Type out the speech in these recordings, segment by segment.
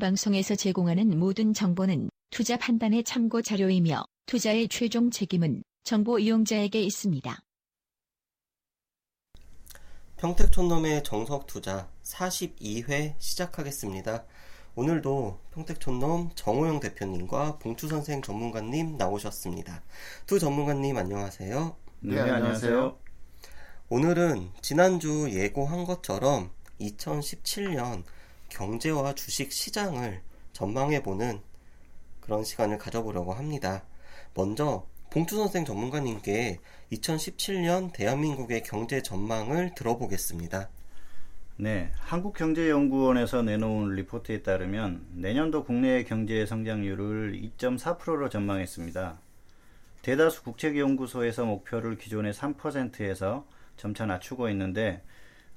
본 방송에서 제공하는 모든 정보는 투자 판단의 참고 자료이며 투자의 최종 책임은 정보 이용자에게 있습니다. 평택촌놈의 정석투자 42회 시작하겠습니다. 오늘도 평택촌놈 정호영 대표님과 봉투선생 전문가님 나오셨습니다. 두 전문가님 안녕하세요. 네, 네 안녕하세요. 오늘은 지난주 예고한 것처럼 2017년 경제와 주식 시장을 전망해보는 그런 시간을 가져보려고 합니다. 먼저 봉투 선생 전문가님께 2017년 대한민국의 경제 전망을 들어보겠습니다. 네, 한국경제연구원에서 내놓은 리포트에 따르면 내년도 국내 경제 성장률을 2.4%로 전망했습니다. 대다수 국책연구소에서 목표를 기존의 3%에서 점차 낮추고 있는데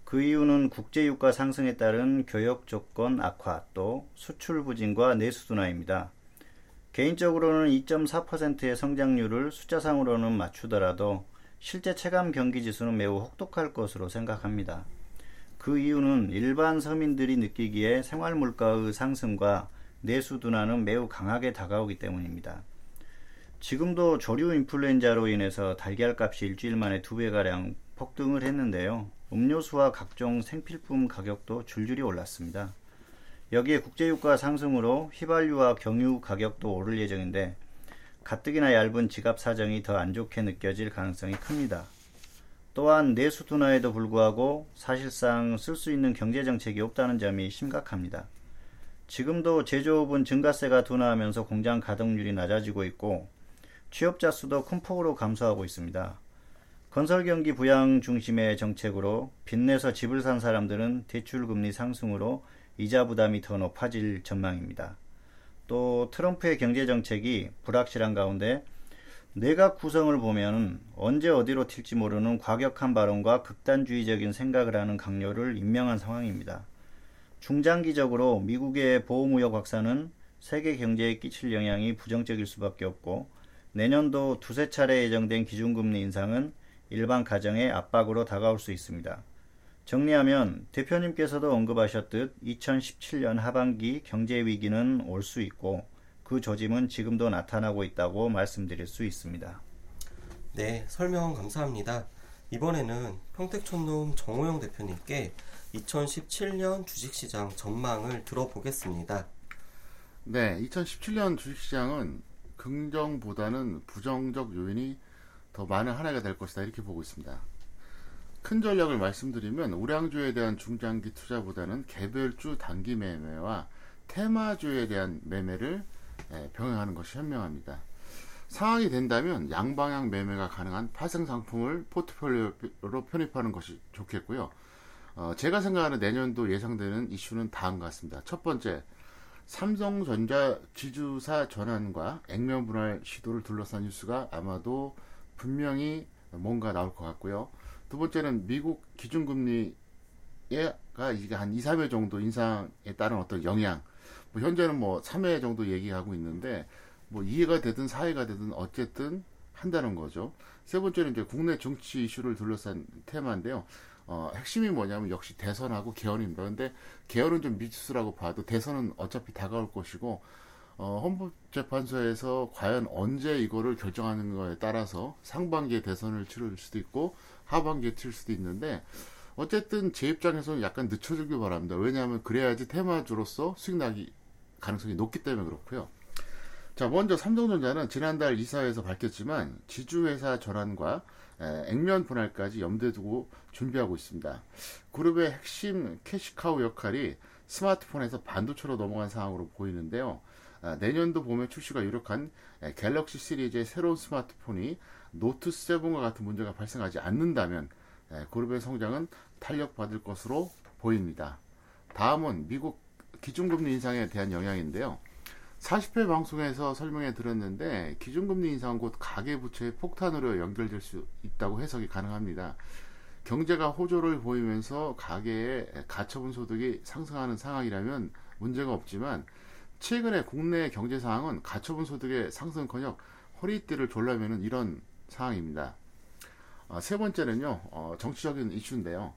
그 이유는 국제유가 상승에 따른 교역 조건 악화 또 수출 부진과 내수 둔화입니다. 개인적으로는 2.4%의 성장률을 숫자상으로는 맞추더라도 실제 체감 경기 지수는 매우 혹독할 것으로 생각합니다. 그 이유는 일반 서민들이 느끼기에 생활 물가의 상승과 내수 둔화는 매우 강하게 다가오기 때문입니다. 지금도 조류 인플루엔자로 인해서 달걀 값이 일주일 만에 두 배가량 폭등을 했는데요. 음료수와 각종 생필품 가격도 줄줄이 올랐습니다. 여기에 국제유가 상승으로 휘발유와 경유 가격도 오를 예정인데 가뜩이나 얇은 지갑 사정이 더 안 좋게 느껴질 가능성이 큽니다. 또한 내수 둔화에도 불구하고 사실상 쓸 수 있는 경제 정책이 없다는 점이 심각합니다. 지금도 제조업은 증가세가 둔화하면서 공장 가동률이 낮아지고 있고 취업자 수도 큰 폭으로 감소하고 있습니다. 건설 경기 부양 중심의 정책으로 빚내서 집을 산 사람들은 대출 금리 상승으로 이자 부담이 더 높아질 전망입니다. 또 트럼프의 경제 정책이 불확실한 가운데 내각 구성을 보면 언제 어디로 튈지 모르는 과격한 발언과 극단주의적인 생각을 하는 강요를 임명한 상황입니다. 중장기적으로 미국의 보호무역 확산은 세계 경제에 끼칠 영향이 부정적일 수밖에 없고 내년도 두세 차례 예정된 기준금리 인상은 일반 가정의 압박으로 다가올 수 있습니다. 정리하면 대표님께서도 언급하셨듯 2017년 하반기 경제 위기는 올 수 있고 그 조짐은 지금도 나타나고 있다고 말씀드릴 수 있습니다. 네, 설명 감사합니다. 이번에는 평택촌놈 정호영 대표님께 2017년 주식시장 전망을 들어보겠습니다. 네, 2017년 주식시장은 긍정보다는 부정적 요인이 더 많은 한 해가 될 것이다 이렇게 보고 있습니다. 큰 전략을 말씀드리면 우량주에 대한 중장기 투자보다는 개별주 단기 매매와 테마주에 대한 매매를 예, 병행하는 것이 현명합니다. 상황이 된다면 양방향 매매가 가능한 파생 상품을 포트폴리오로 편입하는 것이 좋겠고요. 어, 제가 생각하는 내년도 예상되는 이슈는 다음 같습니다. 첫 번째, 삼성전자 지주사 전환과 액면 분할 시도를 둘러싼 뉴스가 아마도 분명히 뭔가 나올 것 같고요. 두 번째는 미국 기준금리가 이게 한 2, 3회 정도 인상에 따른 어떤 영향. 뭐 현재는 뭐 3회 정도 얘기하고 있는데 뭐 2회가 되든 4회가 되든 어쨌든 한다는 거죠. 세 번째는 이제 국내 정치 이슈를 둘러싼 테마인데요. 어, 핵심이 뭐냐면 역시 대선하고 개헌입니다. 근데 개헌은 좀 미지수라고 봐도 대선은 어차피 다가올 것이고 어, 헌법재판소에서 과연 언제 이거를 결정하는 거에 따라서 상반기에 대선을 치를 수도 있고 하반기에 칠 수도 있는데 어쨌든 제 입장에서는 약간 늦춰주길 바랍니다. 왜냐하면 그래야지 테마주로서 수익 나기 가능성이 높기 때문에 그렇고요. 자, 먼저 삼성전자는 지난달 이사회에서 밝혔지만 지주회사 전환과 액면 분할까지 염두에 두고 준비하고 있습니다. 그룹의 핵심 캐시카우 역할이 스마트폰에서 반도체로 넘어간 상황으로 보이는데요. 아, 내년도 봄에 출시가 유력한 갤럭시 시리즈의 새로운 스마트폰이 노트 7과 같은 문제가 발생하지 않는다면 그룹의 성장은 탄력받을 것으로 보입니다. 다음은 미국 기준금리 인상에 대한 영향인데요. 40회 방송에서 설명해 드렸는데 기준금리 인상은 곧 가계부채의 폭탄으로 연결될 수 있다고 해석이 가능합니다. 경제가 호조를 보이면서 가계의 가처분 소득이 상승하는 상황이라면 문제가 없지만 최근에 국내 경제 상황은 가처분 소득의 상승은커녕 허리띠를 졸라매는 이런 상황입니다. 어, 세 번째는요, 어, 정치적인 이슈인데요.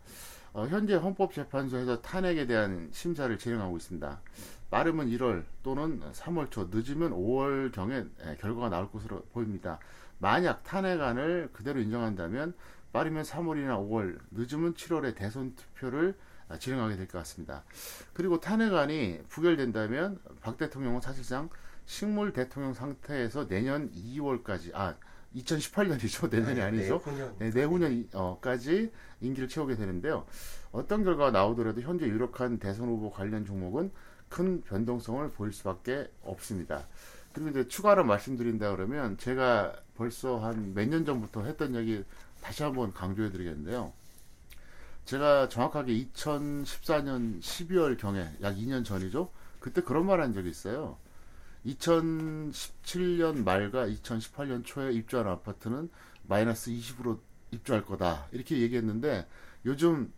어, 현재 헌법재판소에서 탄핵에 대한 심사를 진행하고 있습니다. 빠르면 1월 또는 3월 초, 늦으면 5월 경에 예, 결과가 나올 것으로 보입니다. 만약 탄핵안을 그대로 인정한다면 빠르면 3월이나 5월, 늦으면 7월에 대선 투표를 아, 진행하게 될 것 같습니다. 그리고 탄핵안이 부결된다면 박 대통령은 사실상 식물 대통령 상태에서 내년 2월까지 아 2018년이죠 내년이 아니죠 내후년. 네, 내후년까지 임기를 채우게 되는데요. 어떤 결과가 나오더라도 현재 유력한 대선 후보 관련 종목은 큰 변동성을 보일 수밖에 없습니다. 그리고 이제 추가로 말씀드린다 그러면 제가 벌써 한 몇 년 전부터 했던 얘기 다시 한번 강조해 드리겠는데요. 제가 정확하게 2014년 12월 경에 약 2년 전이죠. 그때 그런 말 한 적이 있어요. 2017년 말과 2018년 초에 입주한 아파트는 마이너스 20으로 입주할 거다. 이렇게 얘기했는데 요즘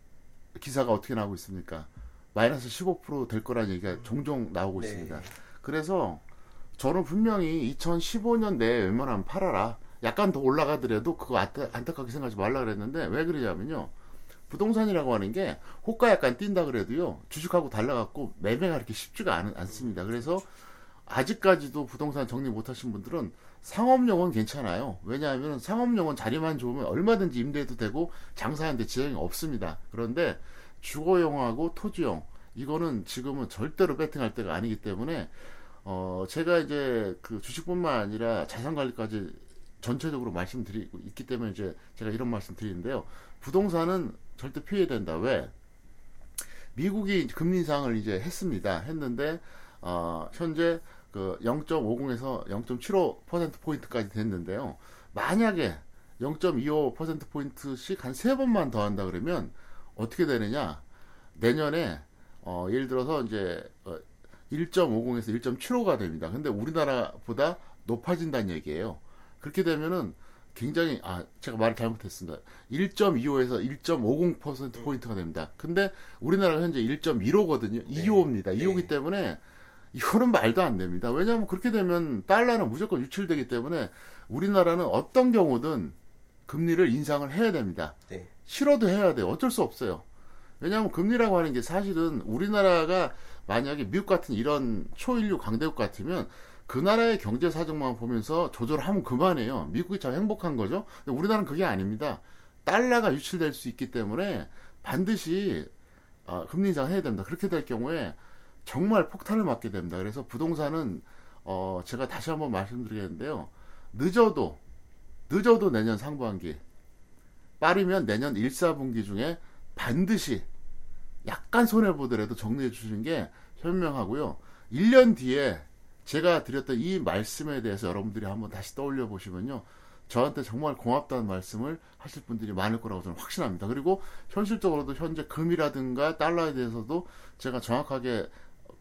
기사가 어떻게 나오고 있습니까? 마이너스 15%될 거라는 얘기가 종종 나오고 네. 있습니다. 그래서 저는 분명히 2015년 내에 웬만하면 팔아라. 약간 더 올라가더라도 그거 안타, 안타깝게 생각하지 말라 그랬는데 왜 그러냐면요. 부동산이라고 하는 게 호가 약간 뛴다 그래도요. 주식하고 달라갖고 매매가 그렇게 쉽지가 않, 않습니다. 그래서 아직까지도 부동산 정리 못하신 분들은 상업용은 괜찮아요. 왜냐하면 상업용은 자리만 좋으면 얼마든지 임대해도 되고 장사하는데 지장이 없습니다. 그런데 주거용하고 토지용 이거는 지금은 절대로 배팅할 때가 아니기 때문에 어 제가 이제 그 주식뿐만 아니라 자산 관리까지 전체적으로 말씀드리고 있기 때문에 이제 제가 이런 말씀 드리는데요. 부동산은 절대 피해야 된다. 왜? 미국이 금리 인상을 이제 했습니다. 했는데 어 현재 그 0.50에서 0.75% 포인트까지 됐는데요. 만약에 0.25% 포인트씩 한 세 번만 더 한다 그러면 어떻게 되느냐? 내년에 어 예를 들어서 이제 어 1.50에서 1.75가 됩니다. 근데 우리나라보다 높아진다는 얘기예요. 그렇게 되면은 굉장히 아 제가 말을 잘못했습니다. 1.25에서 1.50% 포인트가 됩니다. 근데 우리나라가 현재 1.15거든요. 2호입니다. 2호기 때문에 이거는 말도 안 됩니다. 왜냐하면 그렇게 되면 달러는 무조건 유출되기 때문에 우리나라는 어떤 경우든 금리를 인상을 해야 됩니다. 네. 싫어도 해야 돼요. 어쩔 수 없어요. 왜냐하면 금리라고 하는 게 사실은 우리나라가 만약에 미국 같은 이런 초인류 강대국 같으면 그 나라의 경제 사정만 보면서 조절하면 그만해요. 미국이 참 행복한 거죠. 우리나라는 그게 아닙니다. 달러가 유출될 수 있기 때문에 반드시 어, 금리 인상을 해야 됩니다. 그렇게 될 경우에 정말 폭탄을 맞게 됩니다. 그래서 부동산은 어, 제가 다시 한번 말씀드리겠는데요. 늦어도 늦어도 내년 상반기 빠르면 내년 1, 4분기 중에 반드시 약간 손해 보더라도 정리해 주시는 게 현명하고요. 1년 뒤에 제가 드렸던 이 말씀에 대해서 여러분들이 한번 다시 떠올려 보시면요. 저한테 정말 고맙다는 말씀을 하실 분들이 많을 거라고 저는 확신합니다. 그리고 현실적으로도 현재 금이라든가 달러에 대해서도 제가 정확하게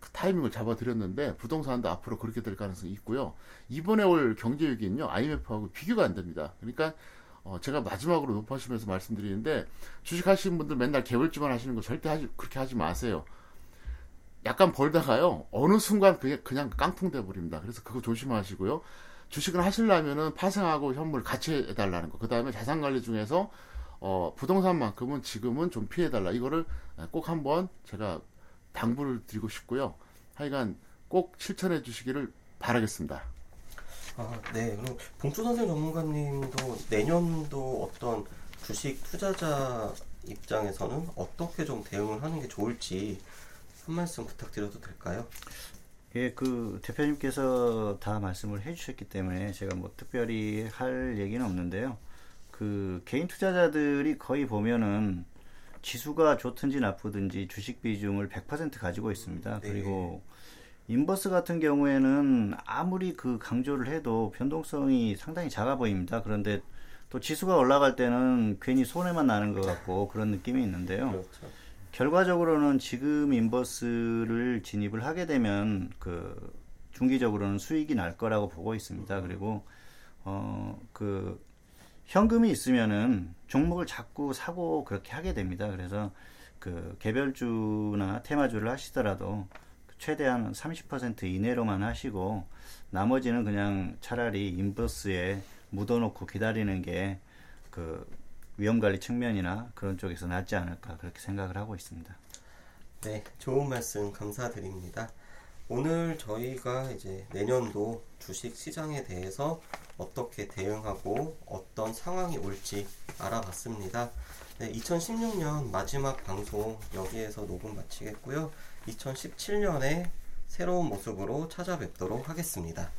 그 타이밍을 잡아드렸는데 부동산도 앞으로 그렇게 될 가능성이 있고요. 이번에 올 경제위기는요. IMF하고 비교가 안 됩니다. 그러니까 어, 제가 마지막으로 높아시면서 말씀드리는데 주식 하시는 분들 맨날 개월주만 하시는 거 절대 하지, 그렇게 하지 마세요. 약간 벌다가요 어느 순간 그게 그냥 깡통돼 버립니다. 그래서 그거 조심하시고요. 주식을 하시려면은 파생하고 현물 같이 해달라는 거. 그 다음에 자산 관리 중에서 어, 부동산만큼은 지금은 좀 피해달라. 이거를 꼭 한번 제가 당부를 드리고 싶고요. 하여간 꼭 실천해 주시기를 바라겠습니다. 아, 네. 그럼 봉투선생 전문가님도 내년도 어떤 주식 투자자 입장에서는 어떻게 좀 대응을 하는 게 좋을지 한 말씀 부탁드려도 될까요? 예, 그 대표님께서 다 말씀을 해주셨기 때문에 제가 뭐 특별히 할 얘기는 없는데요. 그 개인 투자자들이 거의 보면은 지수가 좋든지 나쁘든지 주식 비중을 100% 가지고 있습니다. 네. 그리고 인버스 같은 경우에는 아무리 그 강조를 해도 변동성이 상당히 작아 보입니다. 그런데 또 지수가 올라갈 때는 괜히 손해만 나는 것 같고 그런 느낌이 있는데요. 그렇죠. 결과적으로는 지금 인버스를 진입을 하게 되면 그 중기적으로는 수익이 날 거라고 보고 있습니다. 그리고 어 그 현금이 있으면은 종목을 자꾸 사고 그렇게 하게 됩니다. 그래서 그 개별주나 테마주를 하시더라도 최대한 30% 이내로만 하시고 나머지는 그냥 차라리 인버스에 묻어놓고 기다리는 게 그 위험 관리 측면이나 그런 쪽에서 낫지 않을까 그렇게 생각을 하고 있습니다. 네, 좋은 말씀 감사드립니다. 오늘 저희가 이제 내년도 주식 시장에 대해서 어떻게 대응하고 어떤 상황이 올지 알아봤습니다. 네, 2016년 마지막 방송 여기에서 녹음 마치겠고요. 2017년에 새로운 모습으로 찾아뵙도록 하겠습니다.